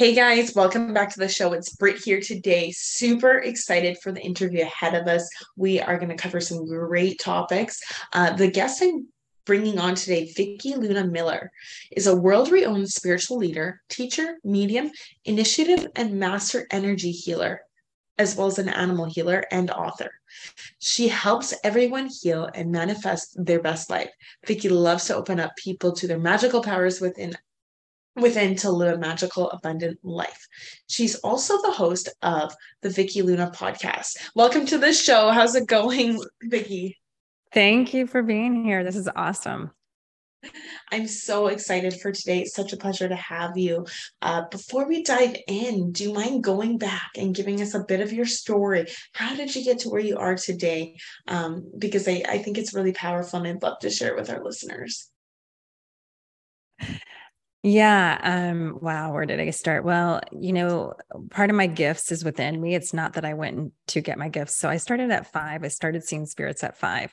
Hey guys, welcome back to the show. It's Britt here today. Super excited for the interview ahead of us. We are going to cover some great topics. Uh, the guest I'm bringing on today, Vickie Luna Miller, is a world renowned spiritual leader, teacher, medium, initiative, and master energy healer, as well as an animal healer and author. She helps everyone heal and manifest their best life. Vickie loves to open up people to their magical powers within within to live a magical, abundant life. She's also the host of the Vickie Luna podcast. Welcome to the show. How's it going, Vickie? Thank you for being here. This is awesome. I'm so excited for today. It's such a pleasure to have you. Uh, before we dive in, do you mind going back and giving us a bit of your story? How did you get to where you are today? Um, because I, I think it's really powerful and I'd love to share it with our listeners. Yeah. Um, wow. Where did I start? Well, you know, part of my gifts is within me. It's not that I went to get my gifts. So I started at five. I started seeing spirits at five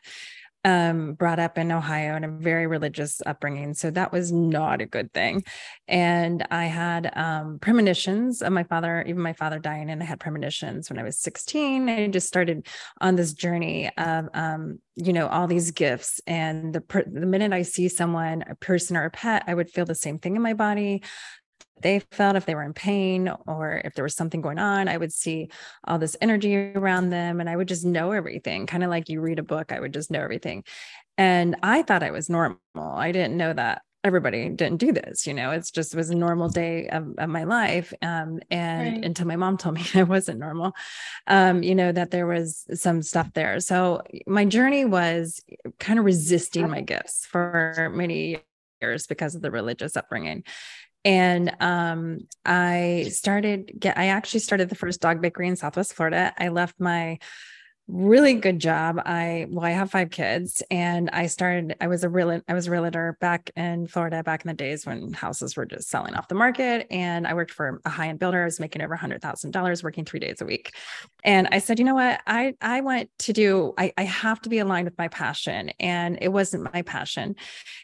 um, brought up in Ohio in a very religious upbringing. So that was not a good thing. And I had um, premonitions of my father, even my father dying, and I had premonitions when I was 16. I just started on this journey of, um, you know, all these gifts. And the, per- the minute I see someone, a person or a pet, I would feel the same thing in my body they felt if they were in pain or if there was something going on i would see all this energy around them and i would just know everything kind of like you read a book i would just know everything. And i thought i was normal. I didn't know that everybody didn't do this you know? It's just it was a normal day of, of my life um, and right. until my mom told me i wasn't normal um, you know that there was some stuff there. So my journey was kind of resisting my gifts for many years because of the religious upbringing and um, I started get I actually started the first dog bakery in Southwest Florida. I left my really good job. I well, I have five kids, and I started. I was a real I was a realtor back in Florida back in the days when houses were just selling off the market. And I worked for a high end builder. I was making over hundred thousand dollars, working three days a week. And I said, you know what? I I want to do. I I have to be aligned with my passion, and it wasn't my passion.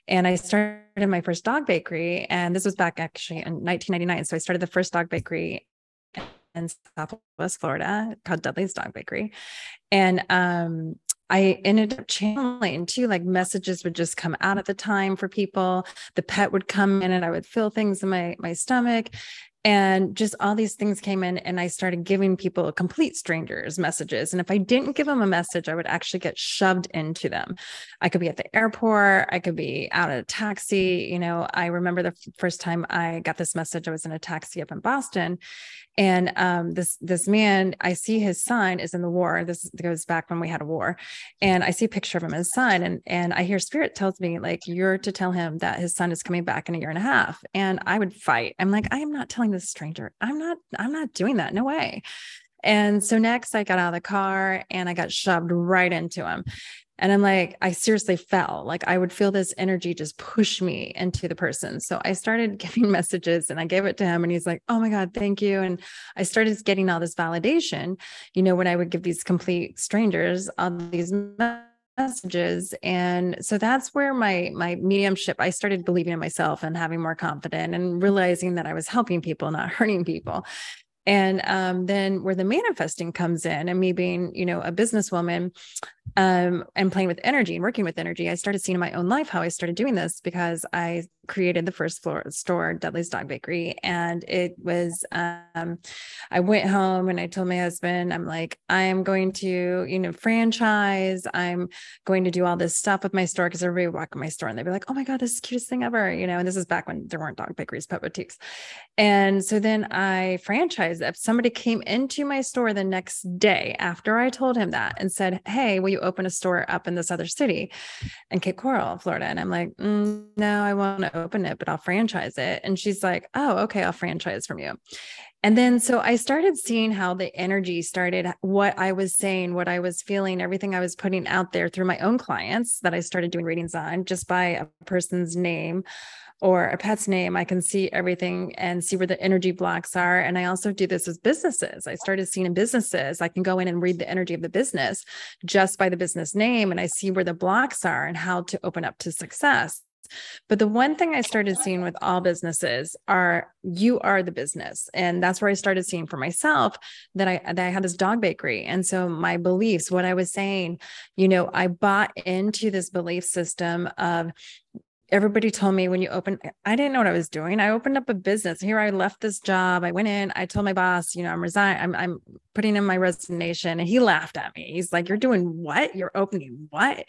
And I started my first dog bakery, and this was back actually in 1999. So I started the first dog bakery in Southwest Florida called Dudley's Dog Bakery. And um, I ended up channeling too, like messages would just come out at the time for people. The pet would come in and I would feel things in my my stomach and just all these things came in and i started giving people complete strangers messages. And if i didn't give them a message i would actually get shoved into them. I could be at the airport i could be out at a taxi. You know i remember the first time i got this message i was in a taxi up in boston. And um, this this man i see his son is in the war. This goes back when we had a war. And i see a picture of him his son and and i hear spirit tells me like you're to tell him that his son is coming back in a year and a half. And i would fight. I'm like i am not telling this stranger i'm not i'm not doing that no way and so next i got out of the car and i got shoved right into him and I'm like, I seriously fell. Like I would feel this energy just push me into the person. So I started giving messages and I gave it to him and he's like, Oh my God, thank you. And I started getting all this validation, you know, when I would give these complete strangers all these messages and so that's where my my mediumship i started believing in myself and having more confidence and realizing that i was helping people not hurting people. And um, then where the manifesting comes in and me being you know a businesswoman um, and playing with energy and working with energy i started seeing in my own life how i started doing this because i created the first floor store dudley's dog bakery and it was um, i went home and i told my husband i'm like i am going to you know franchise. I'm going to do all this stuff with my store because everybody would walk in my store and they'd be like oh my god this is the cutest thing ever you know and this is back when there weren't dog bakeries pet boutiques. And so then i franchised somebody came into my store the next day after i told him that and said hey will you open a store up in this other city in Cape Coral, Florida? And I'm like, mm, no, I want to open it, but I'll franchise it. And she's like, oh, okay, I'll franchise from you. And then so I started seeing how the energy started, what I was saying, what I was feeling, everything I was putting out there through my own clients that I started doing readings on just by a person's name or a pet's name, I can see everything and see where the energy blocks are. And I also do this with businesses. I started seeing in businesses, I can go in and read the energy of the business just by the business name. And I see where the blocks are and how to open up to success. But the one thing I started seeing with all businesses are you are the business. And that's where I started seeing for myself that I that I had this dog bakery. And so my beliefs, what I was saying, you know, I bought into this belief system of everybody told me when you open i didn't know what i was doing. I opened up a business. Here i left this job. I went in. I told my boss you know i'm resigning I'm, I'm putting in my resignation. And he laughed at me. He's like you're doing what? You're opening what?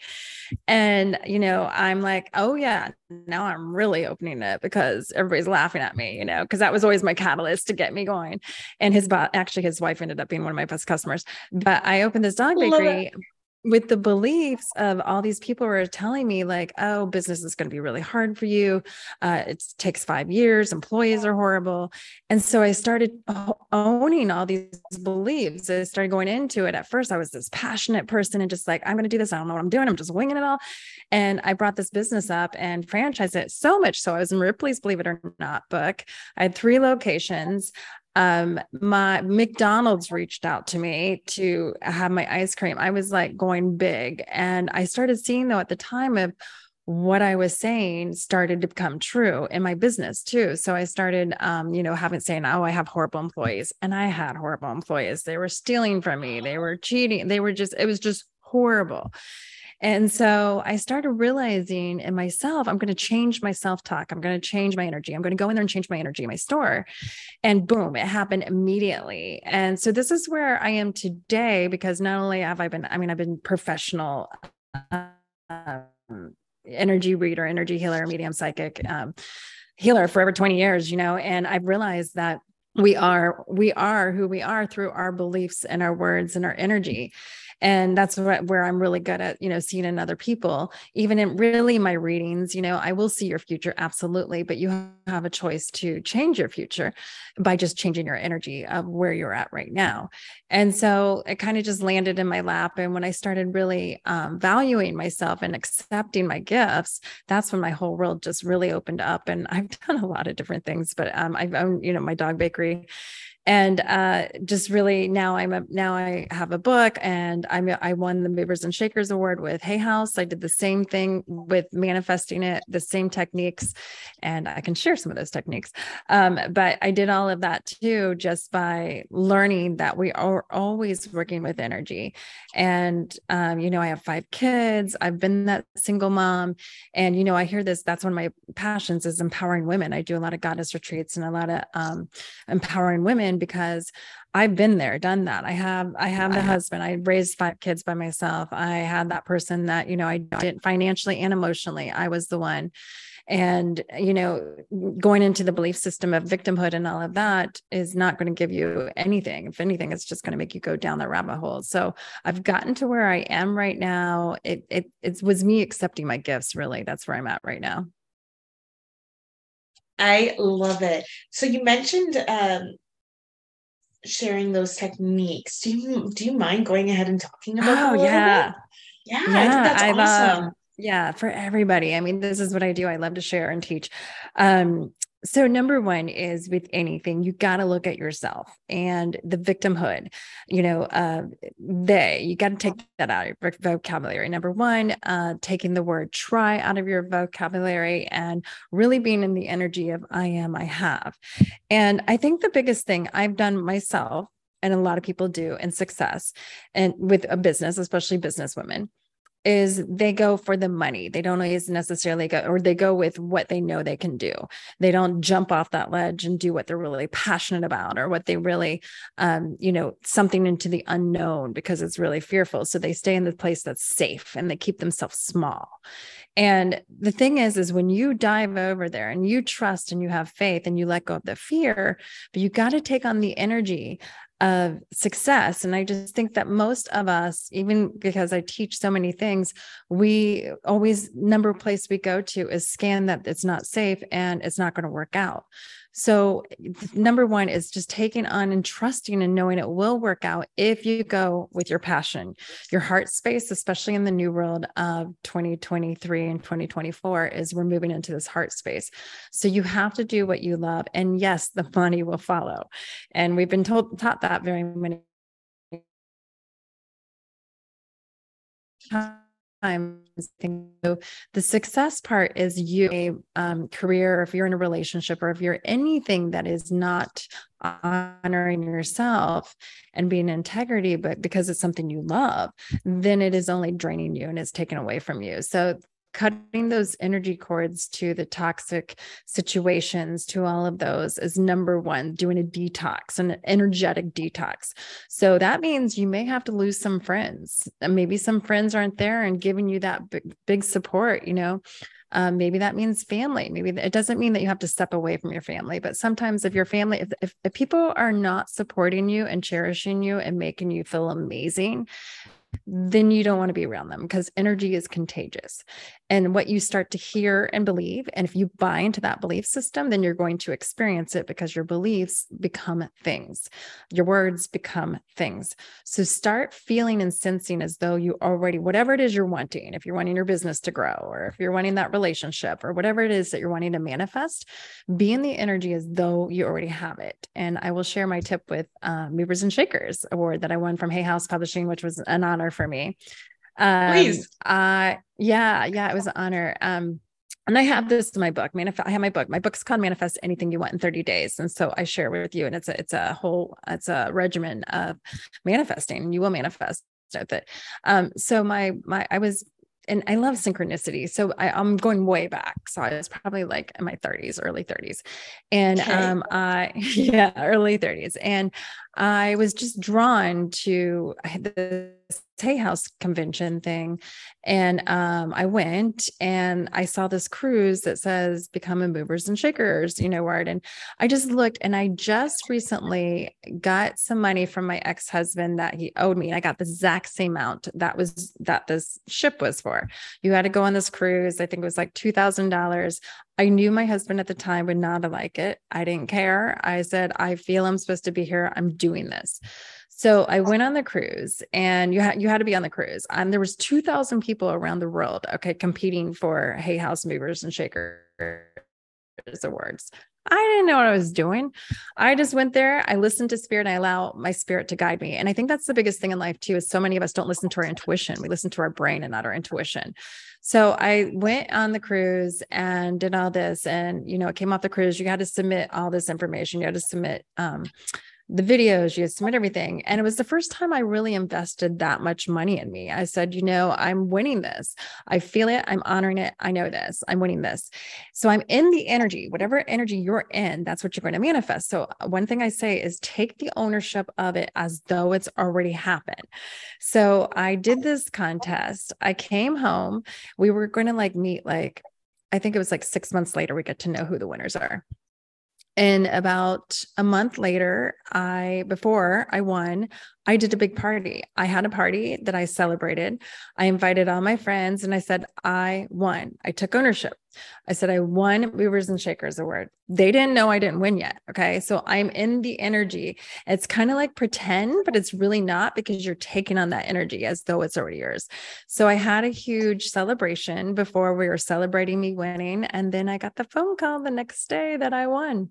And you know i'm like oh yeah now i'm really opening it because everybody's laughing at me you know because that was always my catalyst to get me going. And his boss actually his wife ended up being one of my best customers. But i opened this dog bakery with the beliefs of all these people were telling me like oh business is going to be really hard for you. Uh, it takes five years. Employees are horrible. And so i started owning all these beliefs i started going into it. At first i was this passionate person and just like i'm going to do this. I don't know what i'm doing. I'm just winging it all. And i brought this business up and franchised it so much so i was in ripley's believe it or not book. I had three locations um my McDonald's reached out to me to have my ice cream. I was like going big and I started seeing though at the time of what I was saying started to become true in my business too. So I started, um, you know, having saying, "Oh, I have horrible employees," and I had horrible employees. They were stealing from me. They were cheating. They were just. It was just horrible. And so I started realizing in myself, I'm going to change my self talk. I'm going to change my energy. I'm going to go in there and change my energy my store. And boom, it happened immediately. And so this is where I am today because not only have I been, I mean, I've been professional. Um, energy reader, energy healer, medium psychic um, healer for over 20 years, you know, and I've realized that we are we are who we are through our beliefs and our words and our energy and that's where i'm really good at you know seeing in other people. Even in really my readings you know i will see your future absolutely but you have a choice to change your future by just changing your energy of where you're at right now. And so it kind of just landed in my lap and when i started really um, valuing myself and accepting my gifts that's when my whole world just really opened up and i've done a lot of different things but um, i've owned you know my dog bakery and uh, just really now I'm a now I have a book and I'm I won the Movers and Shakers Award with Hay House. I did the same thing with manifesting it, the same techniques, and I can share some of those techniques. Um, but I did all of that too just by learning that we are always working with energy. And um, you know, I have five kids. I've been that single mom, and you know, I hear this. That's one of my passions is empowering women. I do a lot of goddess retreats and a lot of um, empowering women because I've been there, done that. I have, I have the husband. I raised five kids by myself. I had that person that, you know, I didn't financially and emotionally. I was the one. And, you know, going into the belief system of victimhood and all of that is not going to give you anything. If anything, it's just going to make you go down the rabbit hole. So I've gotten to where I am right now. It, it, it was me accepting my gifts, really. That's where I'm at right now. I love it. So you mentioned um, sharing those techniques. Do you do you mind going ahead and talking about? Oh yeah, yeah, yeah. that's I've, awesome. Um, yeah, for everybody. I mean, this is what I do. I love to share and teach. Um, so number one is with anything you got to look at yourself and the victimhood you know uh, they you got to take that out of your vocabulary. Number one uh, taking the word try out of your vocabulary and really being in the energy of i am i have. And i think the biggest thing i've done myself and a lot of people do in success and with a business especially business women is they go for the money. They don't always necessarily go, or they go with what they know they can do. They don't jump off that ledge and do what they're really passionate about or what they really, um, you know, something into the unknown because it's really fearful. So they stay in the place that's safe and they keep themselves small. And the thing is, is when you dive over there and you trust and you have faith and you let go of the fear, but you got to take on the energy of success. And I just think that most of us, even because I teach so many things, we always number place we go to is scan that it's not safe and it's not going to work out. So, number one is just taking on and trusting and knowing it will work out if you go with your passion. Your heart space, especially in the new world of 2023 and 2024, is we're moving into this heart space. So, you have to do what you love. And yes, the money will follow. And we've been told, taught that very many times so the success part is you a um, career, if you're in a relationship, or if you're anything that is not honoring yourself and being integrity, but because it's something you love, then it is only draining you and it's taken away from you. So cutting those energy cords to the toxic situations to all of those is number one doing a detox an energetic detox. So that means you may have to lose some friends. Maybe some friends aren't there and giving you that big, big support you know? Um, maybe that means family. Maybe it doesn't mean that you have to step away from your family but sometimes if your family if, if, if people are not supporting you and cherishing you and making you feel amazing then you don't want to be around them because energy is contagious. And what you start to hear and believe, and if you buy into that belief system, then you're going to experience it because your beliefs become things, your words become things. So start feeling and sensing as though you already, whatever it is you're wanting, if you're wanting your business to grow, or if you're wanting that relationship, or whatever it is that you're wanting to manifest, be in the energy as though you already have it. And I will share my tip with uh, Movers and Shakers award that I won from Hay House Publishing, which was an honor for me. Um, Please. Uh, yeah, yeah, it was an honor. Um, and I have this in my book. Manifest. I have my book. My book's called Manifest Anything You Want in 30 Days, and so I share with you. And it's a it's a whole it's a regimen of manifesting. You will manifest with it. Um, so my my I was and I love synchronicity. So I, am going way back. So I was probably like in my 30s, early 30s. And okay. um I yeah, early 30s. And I was just drawn to this Hay House convention thing. And um, I went and I saw this cruise that says become a movers and shakers, you know, word. And I just looked and I just recently got some money from my ex-husband that he owed me. And I got the exact same amount that was that this ship was for. You had to go on this cruise. I think it was like $2,000. I knew my husband at the time would not like it. I didn't care. I said, I feel I'm supposed to be here. I'm doing this. So I went on the cruise and you had you had to be on the cruise. And there was 2000 people around the world, okay, competing for Hay House Movers and Shakers awards. I didn't know what I was doing. I just went there. I listened to spirit. and I allow my spirit to guide me. And I think that's the biggest thing in life too. Is so many of us don't listen to our intuition. We listen to our brain and not our intuition. So I went on the cruise and did all this, and you know, it came off the cruise. You had to submit all this information. You had to submit um, the videos, you submit everything. And it was the first time I really invested that much money in me. I said, you know, I'm winning this. I feel it. I'm honoring it. I know this. I'm winning this. So I'm in the energy, whatever energy you're in, that's what you're going to manifest. So uh, one thing I say is take the ownership of it as though it's already happened. So I did this contest. I came home. We were going to like meet like, I think it was like six months later, we get to know who the winners are. And about a month later, I, before I won, I did a big party. I had a party that I celebrated. I invited all my friends and I said, I won. I took ownership. I said, I won Movers and Shakers Award. They didn't know I didn't win yet. Okay. So I'm in the energy. It's kind of like pretend, but it's really not because you're taking on that energy as though it's already yours. So I had a huge celebration before we were celebrating me winning. And then I got the phone call the next day that I won.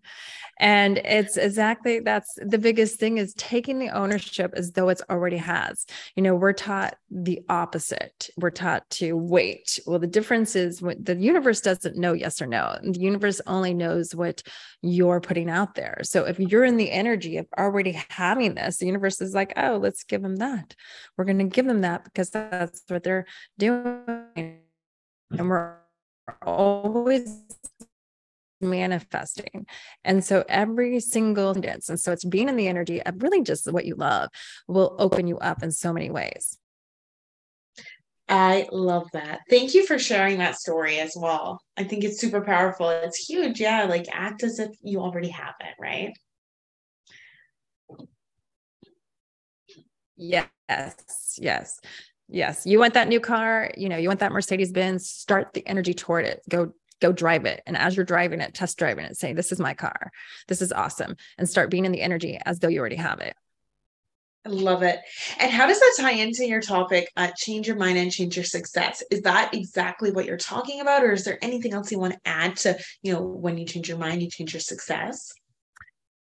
And it's exactly that's the biggest thing is taking the ownership as though it's already has. You know, we're taught the opposite. We're taught to wait. Well, the difference is the universe doesn't know yes or no. The universe only knows what you're putting out there. So if you're in the energy of already having this, the universe is like, oh, let's give them that. We're going to give them that because that's what they're doing. And we're always manifesting. And so every single dance, and so it's being in the energy of really just what you love will open you up in so many ways. I love that. Thank you for sharing that story as well. I think it's super powerful. It's huge. Yeah. Like act as if you already have it, right? Yes, yes, yes. You want that new car, you know, you want that Mercedes Benz, start the energy toward it. Go go drive it. And as you're driving it, test driving it, say, this is my car. This is awesome. And start being in the energy as though you already have it. I love it. And how does that tie into your topic, uh, change your mind and change your success? Is that exactly what you're talking about? Or is there anything else you want to add to, you know, when you change your mind, you change your success?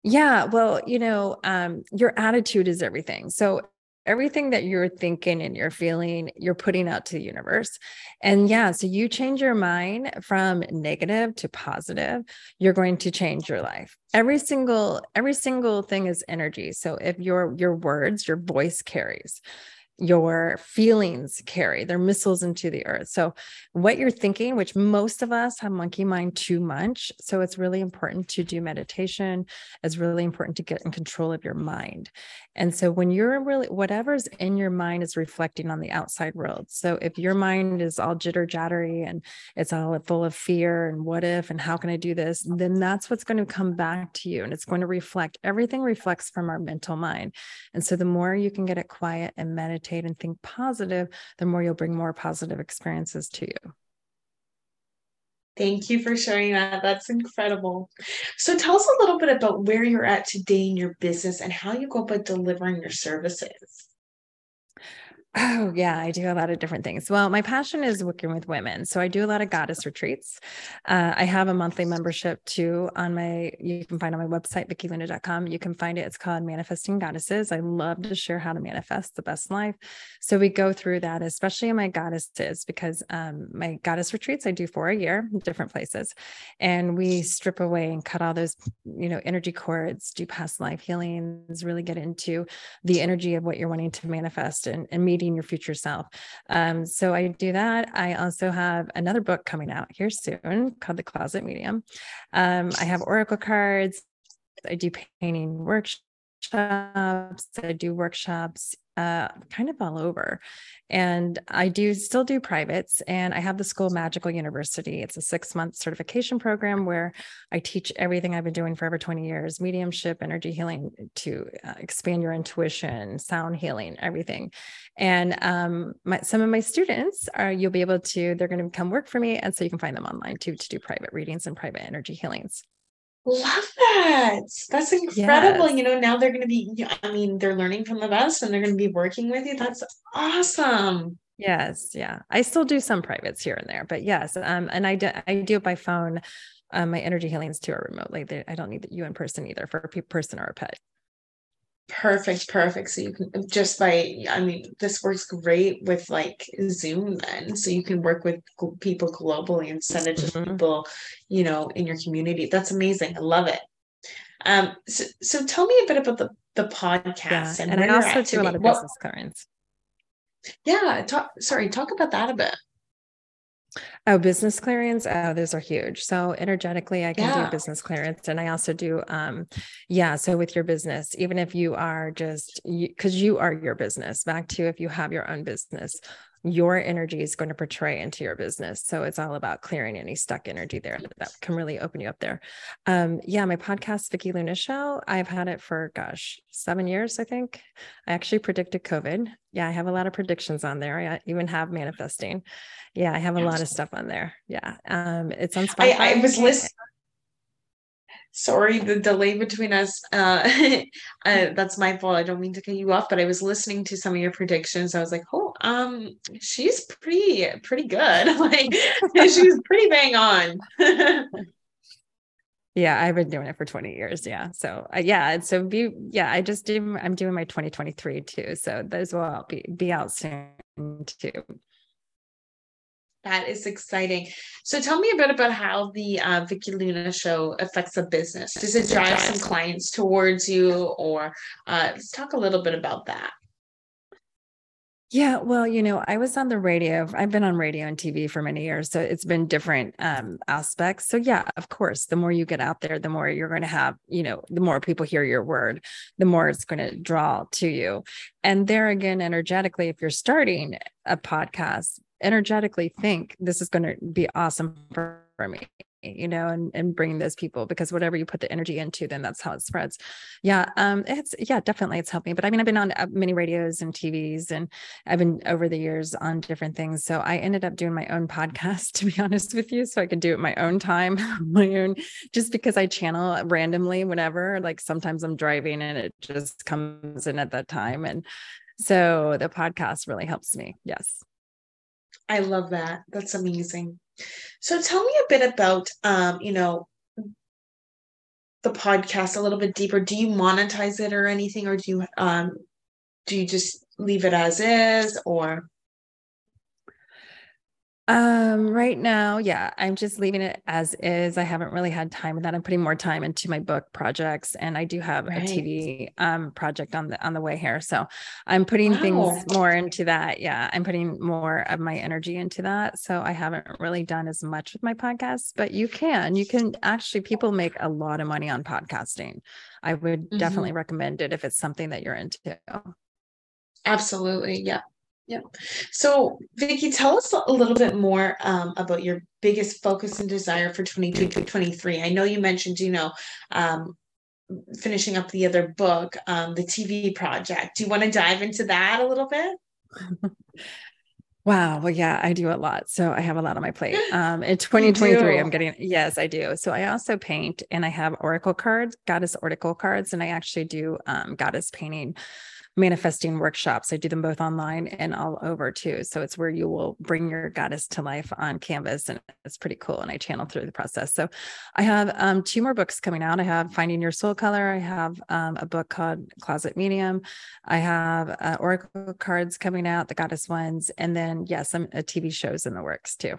Yeah, well, you know, um, your attitude is everything. So everything that you're thinking and you're feeling, you're putting out to the universe. And yeah, so you change your mind from negative to positive, you're going to change your life. Every single every single thing is energy. So if your your words, your voice carries your feelings carry their missiles into the earth. So what you're thinking which most of us have monkey mind too much so it's really important to do meditation. It's really important to get in control of your mind. And so when you're really whatever's in your mind is reflecting on the outside world. So if your mind is all jitter jattery and it's all full of fear and what if and how can i do this then that's what's going to come back to you and it's going to reflect everything reflects from our mental mind. And so the more you can get it quiet and meditate meditate and think positive, the more you'll bring more positive experiences to you. Thank you for sharing that. That's incredible. So, tell us a little bit about where you're at today in your business and how you go about delivering your services. Oh, yeah, I do a lot of different things. Well, my passion is working with women. So I do a lot of goddess retreats. Uh, I have a monthly membership too on my, you can find on my website, vickieluna.com. You can find it. It's called Manifesting Goddesses. I love to share how to manifest the best life. So we go through that, especially in my goddesses, because um, my goddess retreats I do for a year, different places. And we strip away and cut all those, you know, energy cords, do past life healings, really get into the energy of what you're wanting to manifest and, and meet your future self. Um, so I do that. I also have another book coming out here soon called The Closet Medium. Um, I have oracle cards. I do painting workshops. I do workshops uh, kind of all over. And I do still do privates, and I have the School Magical University. It's a six month certification program where I teach everything I've been doing for over 20 years mediumship, energy healing to uh, expand your intuition, sound healing, everything. And um, my, some of my students are, you'll be able to, they're going to come work for me. And so you can find them online too to do private readings and private energy healings. Love that. That's incredible. Yes. You know, now they're going to be, I mean, they're learning from the best and they're going to be working with you. That's awesome. Yes. Yeah. I still do some privates here and there, but yes. Um, and I do, I do it by phone. Um, my energy healings too are remotely. They, I don't need you in person either for a person or a pet. Perfect, perfect. So you can just by, I mean, this works great with like Zoom then. So you can work with people globally instead of just mm-hmm. people, you know, in your community. That's amazing. I love it. Um, so, so tell me a bit about the the podcast yeah, and, and I also do a lot of business cards. Yeah, talk. Sorry, talk about that a bit. Oh, business clearance. Oh, those are huge. So energetically, I can yeah. do business clearance. And I also do, um, yeah. So with your business, even if you are just because you, you are your business, back to if you have your own business, your energy is going to portray into your business. So it's all about clearing any stuck energy there that can really open you up there. Um, yeah, my podcast, Vickie Luna Show, I've had it for gosh, seven years, I think. I actually predicted COVID. Yeah, I have a lot of predictions on there. I even have manifesting. Yeah, I have a lot of stuff on there. Yeah. Um, it's on Spotify. I, I was listening sorry the delay between us. Uh, uh, that's my fault. I don't mean to cut you off but i was listening to some of your predictions. I was like oh um she's pretty pretty good. Like she's pretty bang on. Yeah i've been doing it for 20 years. Yeah. So uh, yeah so be yeah i just do i'm doing my 2023 too. So those will be be out soon too that is exciting. So tell me a bit about how the uh, Vickie Luna show affects a business. Does it drive some clients towards you, or uh, let's talk a little bit about that. Yeah, well, you know, I was on the radio. I've been on radio and TV for many years, so it's been different um, aspects. So yeah, of course, the more you get out there, the more you're going to have, you know, the more people hear your word, the more it's going to draw to you. And there again, energetically, if you're starting a podcast, energetically think this is going to be awesome for, for me you know, and, and bringing those people because whatever you put the energy into, then that's how it spreads. Yeah. Um, it's, yeah, definitely it's helped me. But I mean, I've been on uh, many radios and TVs and I've been over the years on different things. So I ended up doing my own podcast, to be honest with you. So I could do it my own time, my own, just because I channel randomly whenever, like sometimes I'm driving and it just comes in at that time. And so the podcast really helps me. Yes. I love that. That's amazing. So tell me a bit about um, you know, the podcast a little bit deeper. Do you monetize it or anything or do you um do you just leave it as is or um, right now, yeah, I'm just leaving it as is. I haven't really had time with that. I'm putting more time into my book projects and I do have right. a TV um project on the on the way here. So I'm putting wow. things more into that. Yeah, I'm putting more of my energy into that. So I haven't really done as much with my podcast, but you can. You can actually people make a lot of money on podcasting. I would mm-hmm. definitely recommend it if it's something that you're into. Absolutely. Yeah. Yeah. So, Vickie, tell us a little bit more um, about your biggest focus and desire for 2023. I know you mentioned, you know, um, finishing up the other book, um, the TV project. Do you want to dive into that a little bit? Wow. Well, yeah, I do a lot. So I have a lot on my plate. Um, in 2023, I'm getting, yes, I do. So I also paint and I have oracle cards, goddess oracle cards, and I actually do um, goddess painting manifesting workshops. I do them both online and all over too. So it's where you will bring your goddess to life on canvas and it's pretty cool. And I channel through the process. So I have um, two more books coming out. I have Finding Your Soul Color. I have um, a book called Closet Medium. I have uh, Oracle cards coming out, the goddess ones. And then, yes, some uh, TV shows in the works too.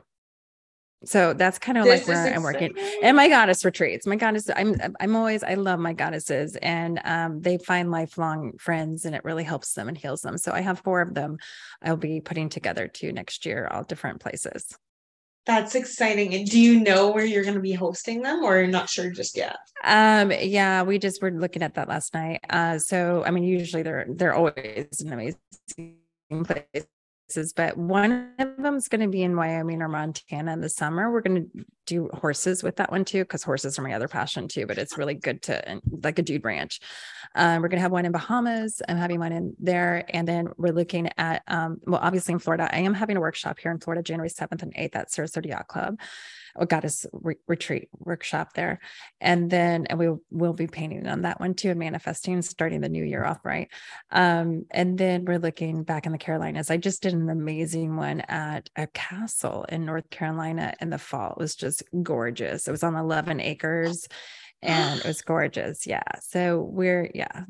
So that's kind of like where I'm working. And my goddess retreats. My goddess, I'm I'm always I love my goddesses and um, they find lifelong friends and it really helps them and heals them. So I have four of them I'll be putting together too next year, all different places. That's exciting. And do you know where you're going to be hosting them or you're not sure just yet? Um, yeah, we just were looking at that last night. Uh, so I mean, usually they're they're always an amazing place but one of them is going to be in Wyoming or Montana in the summer. We're going to do horses with that one too, because horses are my other passion too. But it's really good to like a dude ranch. Um, we're going to have one in Bahamas. I'm having one in there, and then we're looking at um, well, obviously in Florida. I am having a workshop here in Florida, January 7th and 8th at Sarasota Yacht Club a goddess re- retreat workshop there. And then and we will be painting on that one too and manifesting, starting the new year off right. Um, and then we're looking back in the Carolinas. I just did an amazing one at a castle in North Carolina in the fall. It was just gorgeous. It was on 11 acres and it was gorgeous. Yeah. So we're, yeah,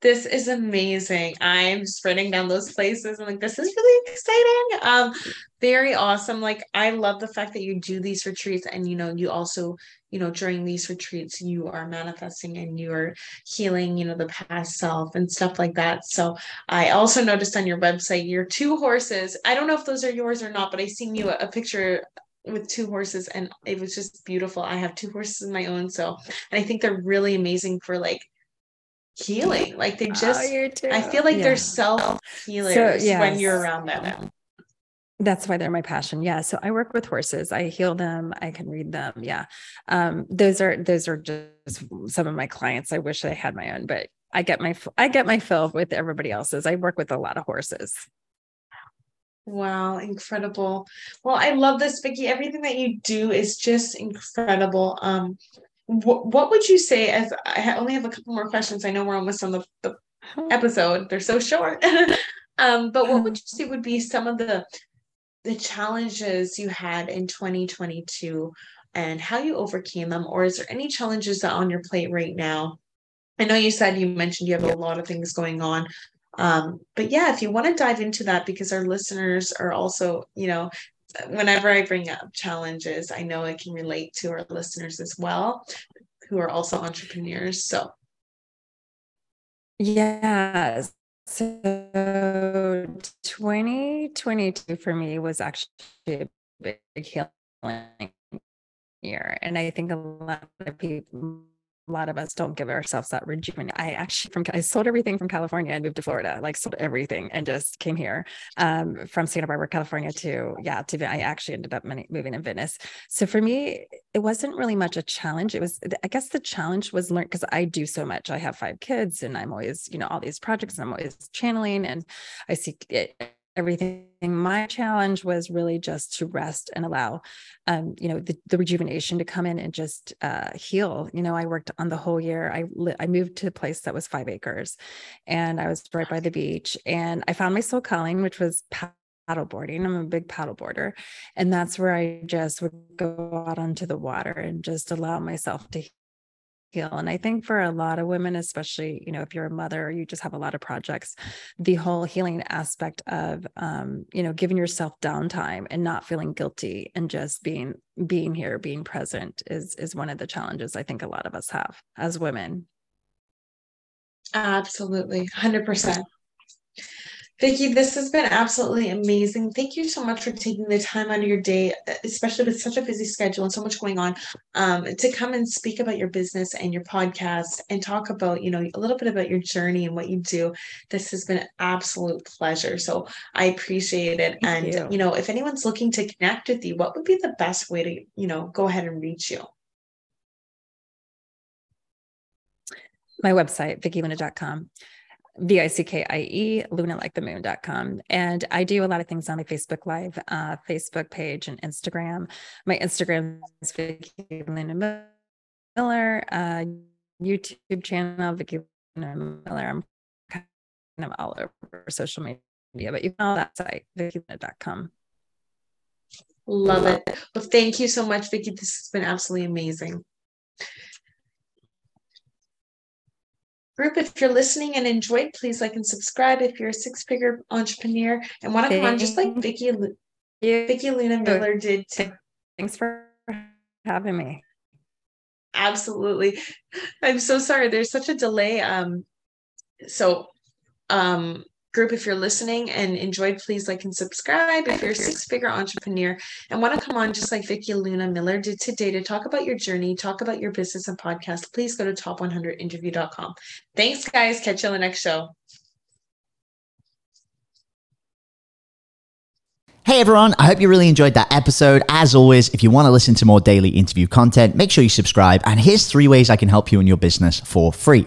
this is amazing. I'm spreading down those places. I'm like, this is really exciting. Um, very awesome. Like, I love the fact that you do these retreats and you know, you also, you know, during these retreats, you are manifesting and you're healing, you know, the past self and stuff like that. So I also noticed on your website your two horses. I don't know if those are yours or not, but I seen you a, a picture with two horses and it was just beautiful. I have two horses of my own. So and I think they're really amazing for like healing. Like they oh, just, oh, I feel like yeah. they're self healers so, yes. when you're around them. That's why they're my passion. Yeah. So I work with horses. I heal them. I can read them. Yeah. Um, those are those are just some of my clients. I wish I had my own, but I get my I get my fill with everybody else's. I work with a lot of horses. Wow, incredible. Well, I love this, Vickie. Everything that you do is just incredible. Um, what, what would you say as I only have a couple more questions. I know we're almost on the, the episode. They're so short. um, but what would you say would be some of the the challenges you had in 2022 and how you overcame them? Or is there any challenges that on your plate right now? I know you said you mentioned you have a lot of things going on. Um, but yeah, if you want to dive into that, because our listeners are also, you know, whenever I bring up challenges, I know I can relate to our listeners as well, who are also entrepreneurs. So, yeah. So 2022 for me was actually a big healing year. And I think a lot of people a lot of us don't give ourselves that rejuvenation. I actually from I sold everything from California and moved to Florida, like sold everything and just came here um, from Santa Barbara, California to yeah to I actually ended up moving in Venice. So for me, it wasn't really much a challenge. It was I guess the challenge was learn because I do so much. I have five kids and I'm always you know all these projects and I'm always channeling and I see it everything. My challenge was really just to rest and allow um, you know the, the, rejuvenation to come in and just uh, heal. You know i worked on the whole year. I li- i moved to a place that was five acres and i was right by the beach and i found my soul calling which was paddleboarding i'm a big paddleboarder and that's where i just would go out onto the water and just allow myself to heal and i think for a lot of women especially you know if you're a mother you just have a lot of projects the whole healing aspect of um, you know giving yourself downtime and not feeling guilty and just being being here being present is is one of the challenges i think a lot of us have as women. Absolutely 100% Vickie, this has been absolutely amazing. Thank you so much for taking the time out of your day, especially with such a busy schedule and so much going on, um, to come and speak about your business and your podcast and talk about, you know, a little bit about your journey and what you do. This has been an absolute pleasure. So I appreciate it. Thank and, you. you know, if anyone's looking to connect with you, what would be the best way to, you know, go ahead and reach you? My website, vickieluna.com. V I C K I E, Luna like the And I do a lot of things on my Facebook Live, uh, Facebook page, and Instagram. My Instagram is Vickie Luna Miller, uh, YouTube channel, Vickie Luna Miller. I'm kind of all over social media, but you can that site, vickieluna.com. Love it. Well, thank you so much, Vickie. This has been absolutely amazing. Group. If you're listening and enjoyed, please like and subscribe. If you're a six figure entrepreneur and want to come on, just like Vickie, Vickie Luna Miller did. To- Thanks for having me. Absolutely. I'm so sorry. There's such a delay. Um, so um group if you're listening and enjoyed please like and subscribe if you're a six figure entrepreneur and want to come on just like vickie luna miller did today to talk about your journey talk about your business and podcast please go to top100interview.com thanks guys catch you on the next show Hey everyone, I hope you really enjoyed that episode. As always, if you want to listen to more daily interview content, make sure you subscribe. And here's three ways I can help you in your business for free.